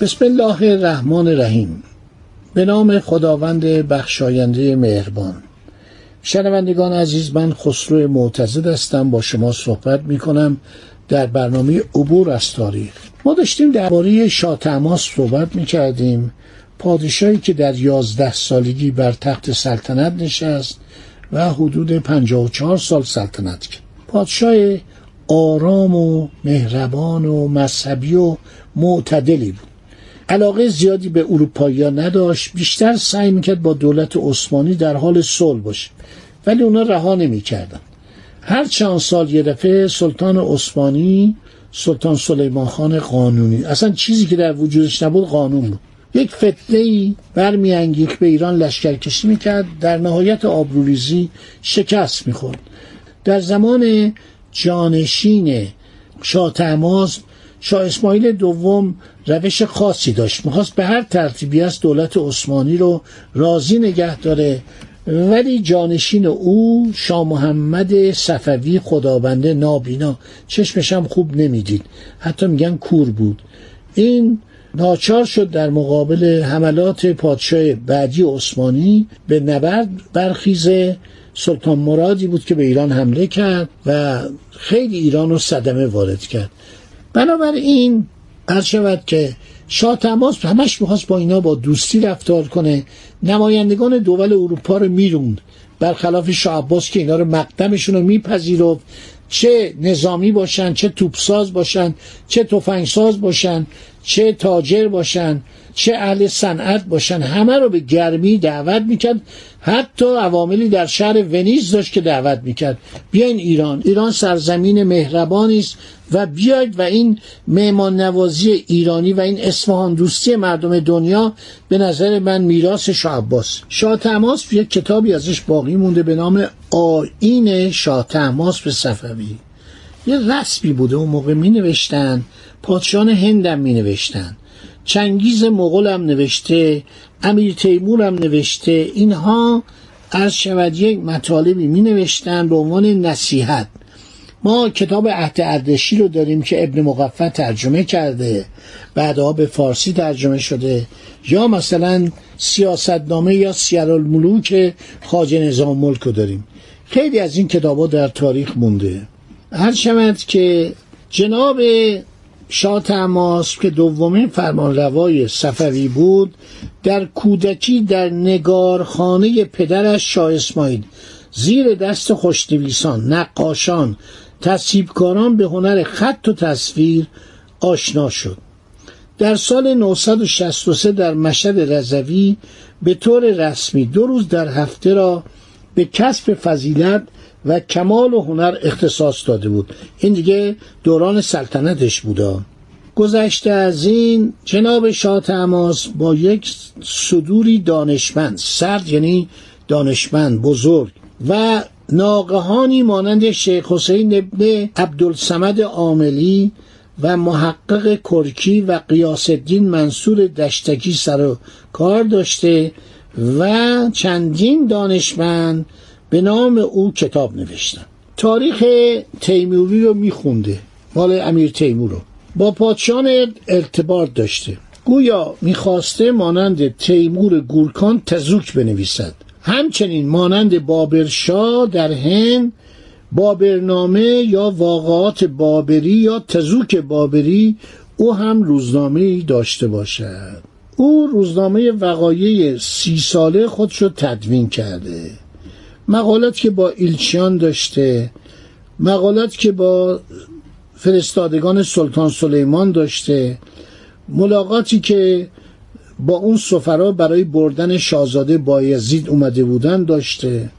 بسم الله الرحمن الرحیم. به نام خداوند بخشاینده مهربان. شنوندگان عزیز من خسرو معتزد هستم. با شما صحبت می کنم در برنامه عبور از تاریخ. ما داشتیم درباره شاه تماس صحبت می کردیم پادشاهی که در یازده سالگی بر تخت سلطنت نشست و حدود 54 سال سلطنت کرد. پادشاه آرام و مهربان و مذهبی و معتدلی بود. علاقه زیادی به اروپایی نداشت بیشتر سعی می‌کرد با دولت عثمانی در حال صلح باشه. ولی اونا رها نمی‌کردن. هر چند سال یه دفعه سلطان عثمانی سلطان سلیمان خان قانونی. اصلا چیزی که در وجودش نبود قانون بود. یک فتنه ای برمیانگیخت به ایران لشکرکشی می‌کرد در نهایت آبروریزی شکست می‌خورد. در زمان جانشین شاه شاه اسماعیل دوم روش خاصی داشت. می‌خواست به هر ترتیبی از دولت عثمانی رو راضی نگه داره. ولی جانشین او شاه محمد صفوی خدابنده نابینا چشمش هم خوب نمی‌دید. حتی میگن کور بود. این ناچار شد در مقابل حملات پادشاه بعدی عثمانی به نبرد برخیزه. سلطان مرادی بود که به ایران حمله کرد و خیلی ایران رو صدمه وارد کرد. بنابراین عرض شود که شاه تماس همش می‌خواست با اینا با دوستی رفتار کنه. نمایندگان دول اروپا رو می‌روند. برخلاف شاه عباس که اینا رو مقدمشون رو میپذیرفت. چه نظامی باشن چه توپساز باشن چه تفنگساز باشن. چه تاجر باشن چه اهل صنعت باشن همه رو به گرمی دعوت می‌کرد. حتی عواملی در شهر ونیز داشت که دعوت می‌کرد. بیاین ایران. ایران سرزمین مهربانی است و بیاید و این مهمان نوازی ایرانی و این اصفهان دوستی مردم دنیا به نظر من میراث شاه عباس. شاه تماس یک کتابی ازش باقی مونده به نام آین شاه تماس به صفوی. یه رسمی بوده اون موقع می نوشتن پادشان هندم می نوشتن چنگیز مغول هم نوشته امیر تیمور هم نوشته. اینها از شود یک مطالبی می نوشتن به عنوان نصیحت. ما کتاب عهد اردشی رو داریم که ابن مقفع ترجمه کرده. بعدها به فارسی ترجمه شده. یا مثلا سیاستنامه یا سیر الملوک خاجه نظام ملک رو داریم. خیلی از این کتاب در تاریخ مونده. هر شود که جناب شاه تماس که دومین فرمانروای صفوی بود در کودکی در نگارخانه پدرش شاه اسماعیل زیر دست خوشنویسان نقاشان تصیبکاران به هنر خط و تصویر آشنا شد. در سال 963 در مشهد رضوی به طور رسمی دو روز در هفته را به کسب فضیلت و کمال و هنر اختصاص داده بود. این دیگه دوران سلطنتش بودا. گذشته از این جناب شاه تماس با یک صدوری دانشمند سرد یعنی دانشمند بزرگ و ناقهانی مانند شیخ حسین ابن عبدالسمد عاملی و محقق کرکی و قیاس الدین منصور دشتکی سر و کار داشته و چندین دانشمند به نام او کتاب نوشتن تاریخ تیموری رو میخونده. مال امیر تیمور رو. با پادشان ارتباط داشته. گویا می‌خواسته مانند تیمور گورکان تزوک بنویسد. همچنین مانند بابرشاه در هند بابرنامه یا واقعات بابری یا تزوک بابری او هم روزنامه داشته باشد. او روزنامه وقایع سی ساله خودش رو تدوین کرده. مقالات که با ایلچیان داشته مقالات که با فرستادگان سلطان سلیمان داشته ملاقاتی که با اون سفرا برای بردن شاهزاده بایزید اومده بودن داشته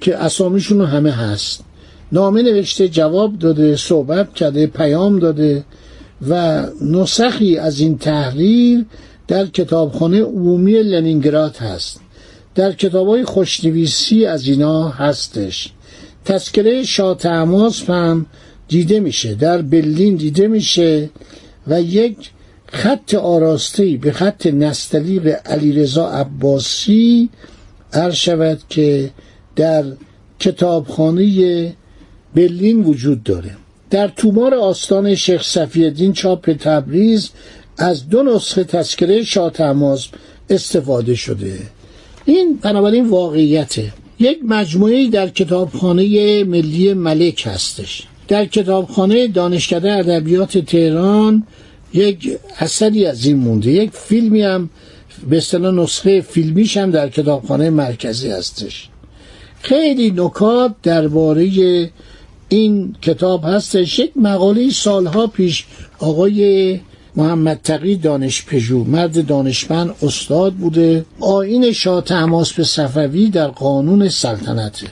که اسامیشون همه هست. نامه نوشته جواب داده صحبت کرده پیام داده و نسخی از این تحریر در کتابخانه عمومی لنینگراد هست. در کتاب های خوشنویسی از اینا هستش. تذکره شاه هم دیده میشه در برلین دیده میشه و یک خط آراسته به خط نستلیق علیرضا عباسی عرض شود که در کتابخانه برلین وجود داره. در تومار آستان شیخ صفی چاپ تبریز از دو نسخه تذکره شاه استفاده شده. این بنابراین واقعیته. یک مجموعه در کتابخانه ملی ملک هستش. در کتابخانه دانشکده ادبیات تهران یک اثری از این مونده. یک فیلمی هم به اصطلاح نسخه فیلمیش هم در کتابخانه مرکزی هستش. خیلی نکات درباره این کتاب هستش. یک مقاله سالها پیش آقای محمد تقی دانش پژو مرد دانشمند استاد بوده. آین شاه تماس به صفوی در قانون سلطنته.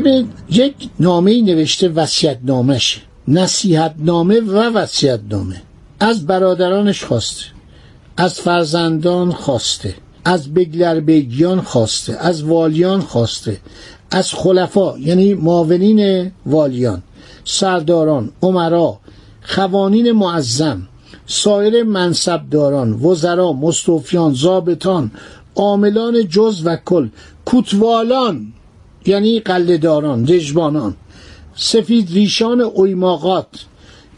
ببینید یک نامه نوشته وسیعت نامش نصیحت نامه و وسیعت نامه از برادرانش خواسته. از فرزندان خواسته. از بگلر بیگیان خواسته. از والیان خواسته. از خلفا یعنی معاونین والیان سرداران عمرا خوانین معظم سایر منصبداران وزرا مستوفیان زابطان عاملان جز و کل کوتوالان. یعنی قلداران رجبانان سفید ریشان اویماقات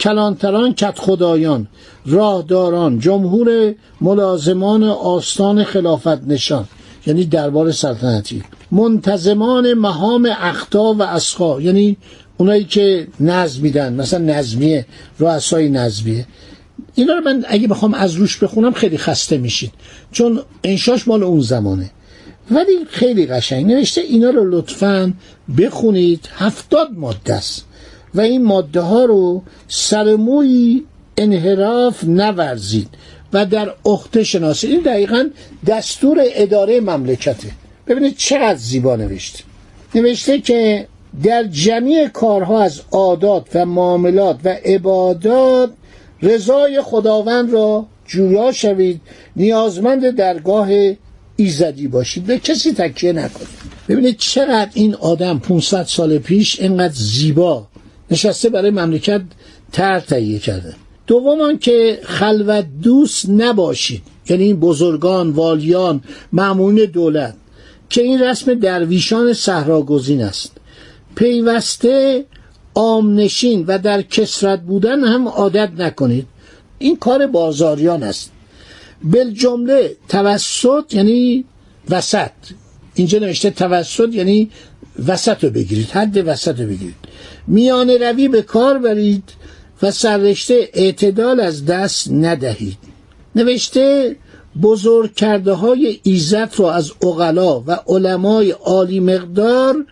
کلانتران کت خدایان راهداران جمهور ملازمان آستان خلافت نشان یعنی دربار سلطنتی منتظمان مهام اختا و اسخا یعنی اونایی که نظم میدن مثلا نظمیه رؤسای نظمیه. اینا رو من اگه بخوام از روش بخونم خیلی خسته میشید چون انشاش مال اون زمانه. ولی خیلی قشنگ. نوشته اینا رو لطفا بخونید. هفتاد ماده است. و این ماده ها رو سرموی انحراف نورزید و در اخته شناسید. این دقیقا دستور اداره مملکته. ببینید چقدر زیبا نوشته. نوشته که در جمعی کارها از عادات و معاملات و عبادات رضای خداوند را جویا شوید. نیازمند درگاه ایزدی باشید به کسی تکیه نکنید ببینید چقدر این آدم 500 سال پیش اینقدر زیبا نشسته برای مملکت تر تهیه کرده. دوم که خلوت دوست نباشید. یعنی این بزرگان والیان معمولین دولت که این رسم درویشان صحراگزین است. پیوسته آمنشین و در کسرت بودن هم عادت نکنید. این کار بازاریان است. بل جمله توسط یعنی وسط. اینجا نوشته توسط یعنی وسط رو بگیرید حد وسط رو بگیرید. میان روی به کار برید و سررشته اعتدال از دست ندهید. نوشته بزرگ کرده های ایزت رو از اغلا و علمای عالی مقدار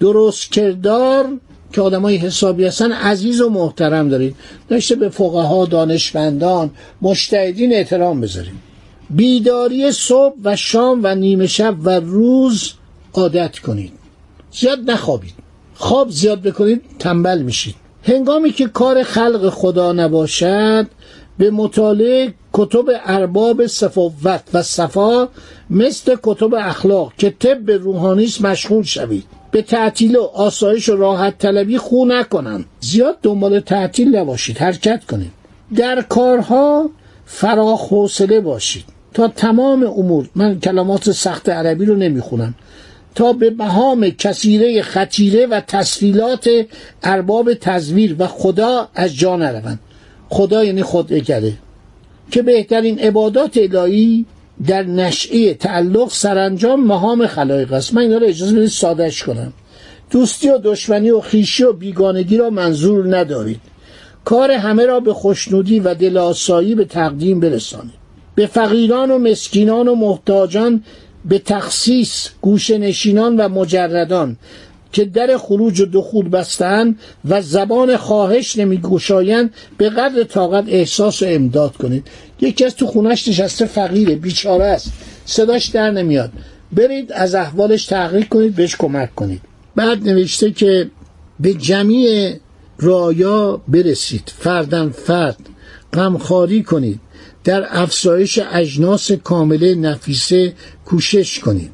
درست کردار که آدمای حسابی هستن عزیز و محترم دارید. داشته به فقها دانشمندان مشتهدین احترام بذاریم بیداری صبح و شام و نیمه شب و روز عادت کنید. زیاد نخوابید. خواب زیاد بکنید تنبل میشید. هنگامی که کار خلق خدا نباشد به مطالعه کتب ارباب صفوت و صفا مثل کتب اخلاق که طب روحانیست مشغول شوید. به تعطیل و آسایش و راحت طلبی خو نکنن. زیاد دنبال تعطیل نباشید حرکت کنید. در کارها فراخ حوصله باشید. تا تمام امور من کلمات سخت عربی رو نمی‌خونم. تا به مهام کثیره خطیره و تسویلات ارباب تزویر و خدا از جا نروند. خدا یعنی خود اگره. که بهترین عبادات الهی در نشعه تعلق سرانجام مهام خلایق است. من اینا رو اجازه بدید سادش کنم. دوستی و دشمنی و خیشی و بیگانگی را منظور ندارید. کار همه را به خوشنودی و دلاسایی به تقدیم برسانید. به فقیران و مسکینان و محتاجان به تخصیص گوشنشینان و مجردان که در خروج و دخول بستن و زبان خواهش نمیگوشایند به قدر طاقت احساس و امداد کنید. یکی از تو خونش نشسته فقیره بیچاره است. صداش در نمیاد. برید از احوالش تحقیق کنید بهش کمک کنید. بعد نوشته که به جمعی رایا برسید. فردن فرد. غمخواری کنید. در افزایش اجناس کامله نفیسه کوشش کنید.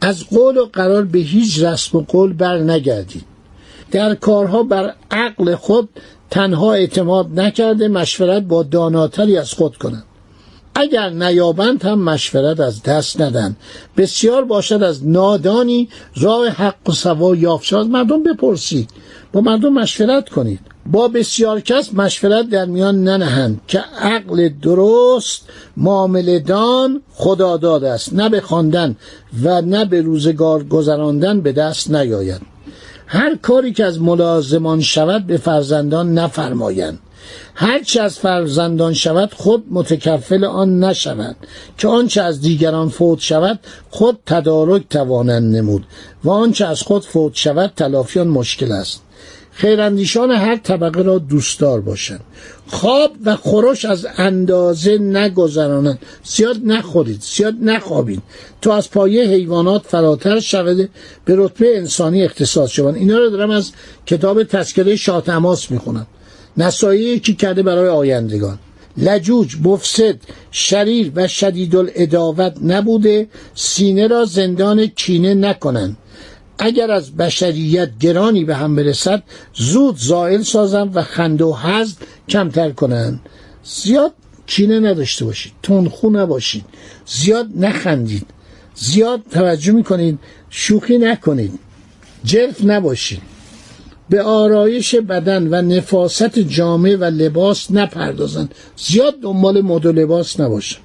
از قول و قرار به هیچ رسم و قول بر نگردید در کارها بر عقل خود تنها اعتماد نکرده مشورت با داناتری از خود کنند. اگر نیابند هم مشورت از دست ندن. بسیار باشد از نادانی راه حق و سوا یافت از مردم بپرسید. با مردم مشورت کنید. با بسیار کس مشورت در میان ننهند که عقل درست معاملهدان خدا داد است. نه به خواندن و نه به روزگار گذراندن به دست نیاید. هر کاری که از ملازمان شود به فرزندان نفرمایند. هرچه از فرزندان شود خود متکفل آن نشود. که آنچه از دیگران فوت شود خود تدارک توانند نمود. و آنچه از خود فوت شود تلافیان مشکل است. خیراندیشان هر طبقه را دوستدار باشند. خواب و خورش از اندازه نگذرانند. زیاد نخورید زیاد نخوابید. تا از پایه حیوانات فراتر شود به رتبه انسانی اختصاص شوند. اینا رو دارم از کتاب تذکره شاه تماس می‌خونم. نسایی که کرده برای آیندگان. لجوج مفسد شریر و شدید الاداوت نبوده سینه را زندان کینه نکنند. اگر از بشریت گرانی به هم برسد زود زائل سازم و خنده و حزد کمتر کنند. زیاد کینه نداشته باشید تنخو نباشید. زیاد نخندید. زیاد توجه می‌کنید شوخی نکنید. جلف نباشید. به آرایش بدن و نفاست جامعه و لباس نپردازند زیاد دنبال مد و لباس نباشند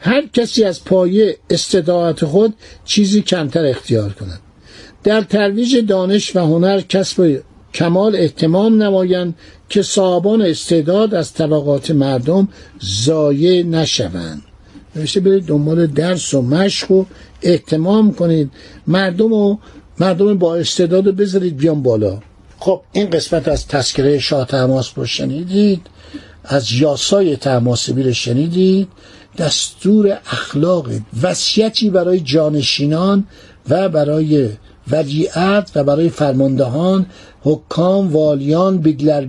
هر کسی از پایه استطاعت خود چیزی کمتر اختیار کند. در ترویج دانش و هنر کسب کمال احتمام نمایند که صاحبان استعداد از طبقات مردم ضایع نشوند. نوشته برید دنبال درس و مشق و احتمام کنید. مردم و مردم با استعداد رو بذارید بیان بالا. خب این قسمت از تذکره شاه تماس رو شنیدید. از یاسای تماسبی رو شنیدید. دستور اخلاق وصیتی برای جانشینان و برای ولیعت و برای فرماندهان حکام والیان بیگلر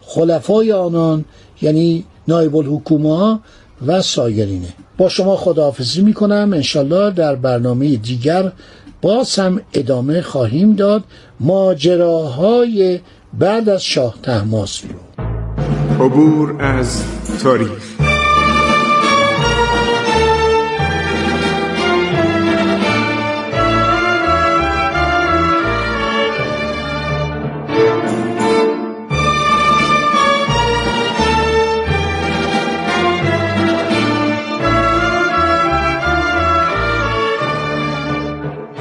خلفای آنان یعنی نایب الحکومه و سایرینه. با شما خداحافظی می‌کنم. انشالله در برنامه دیگر باز هم ادامه خواهیم داد. ماجراهای بعد از شاه تحماس رو. عبور از تاریخ.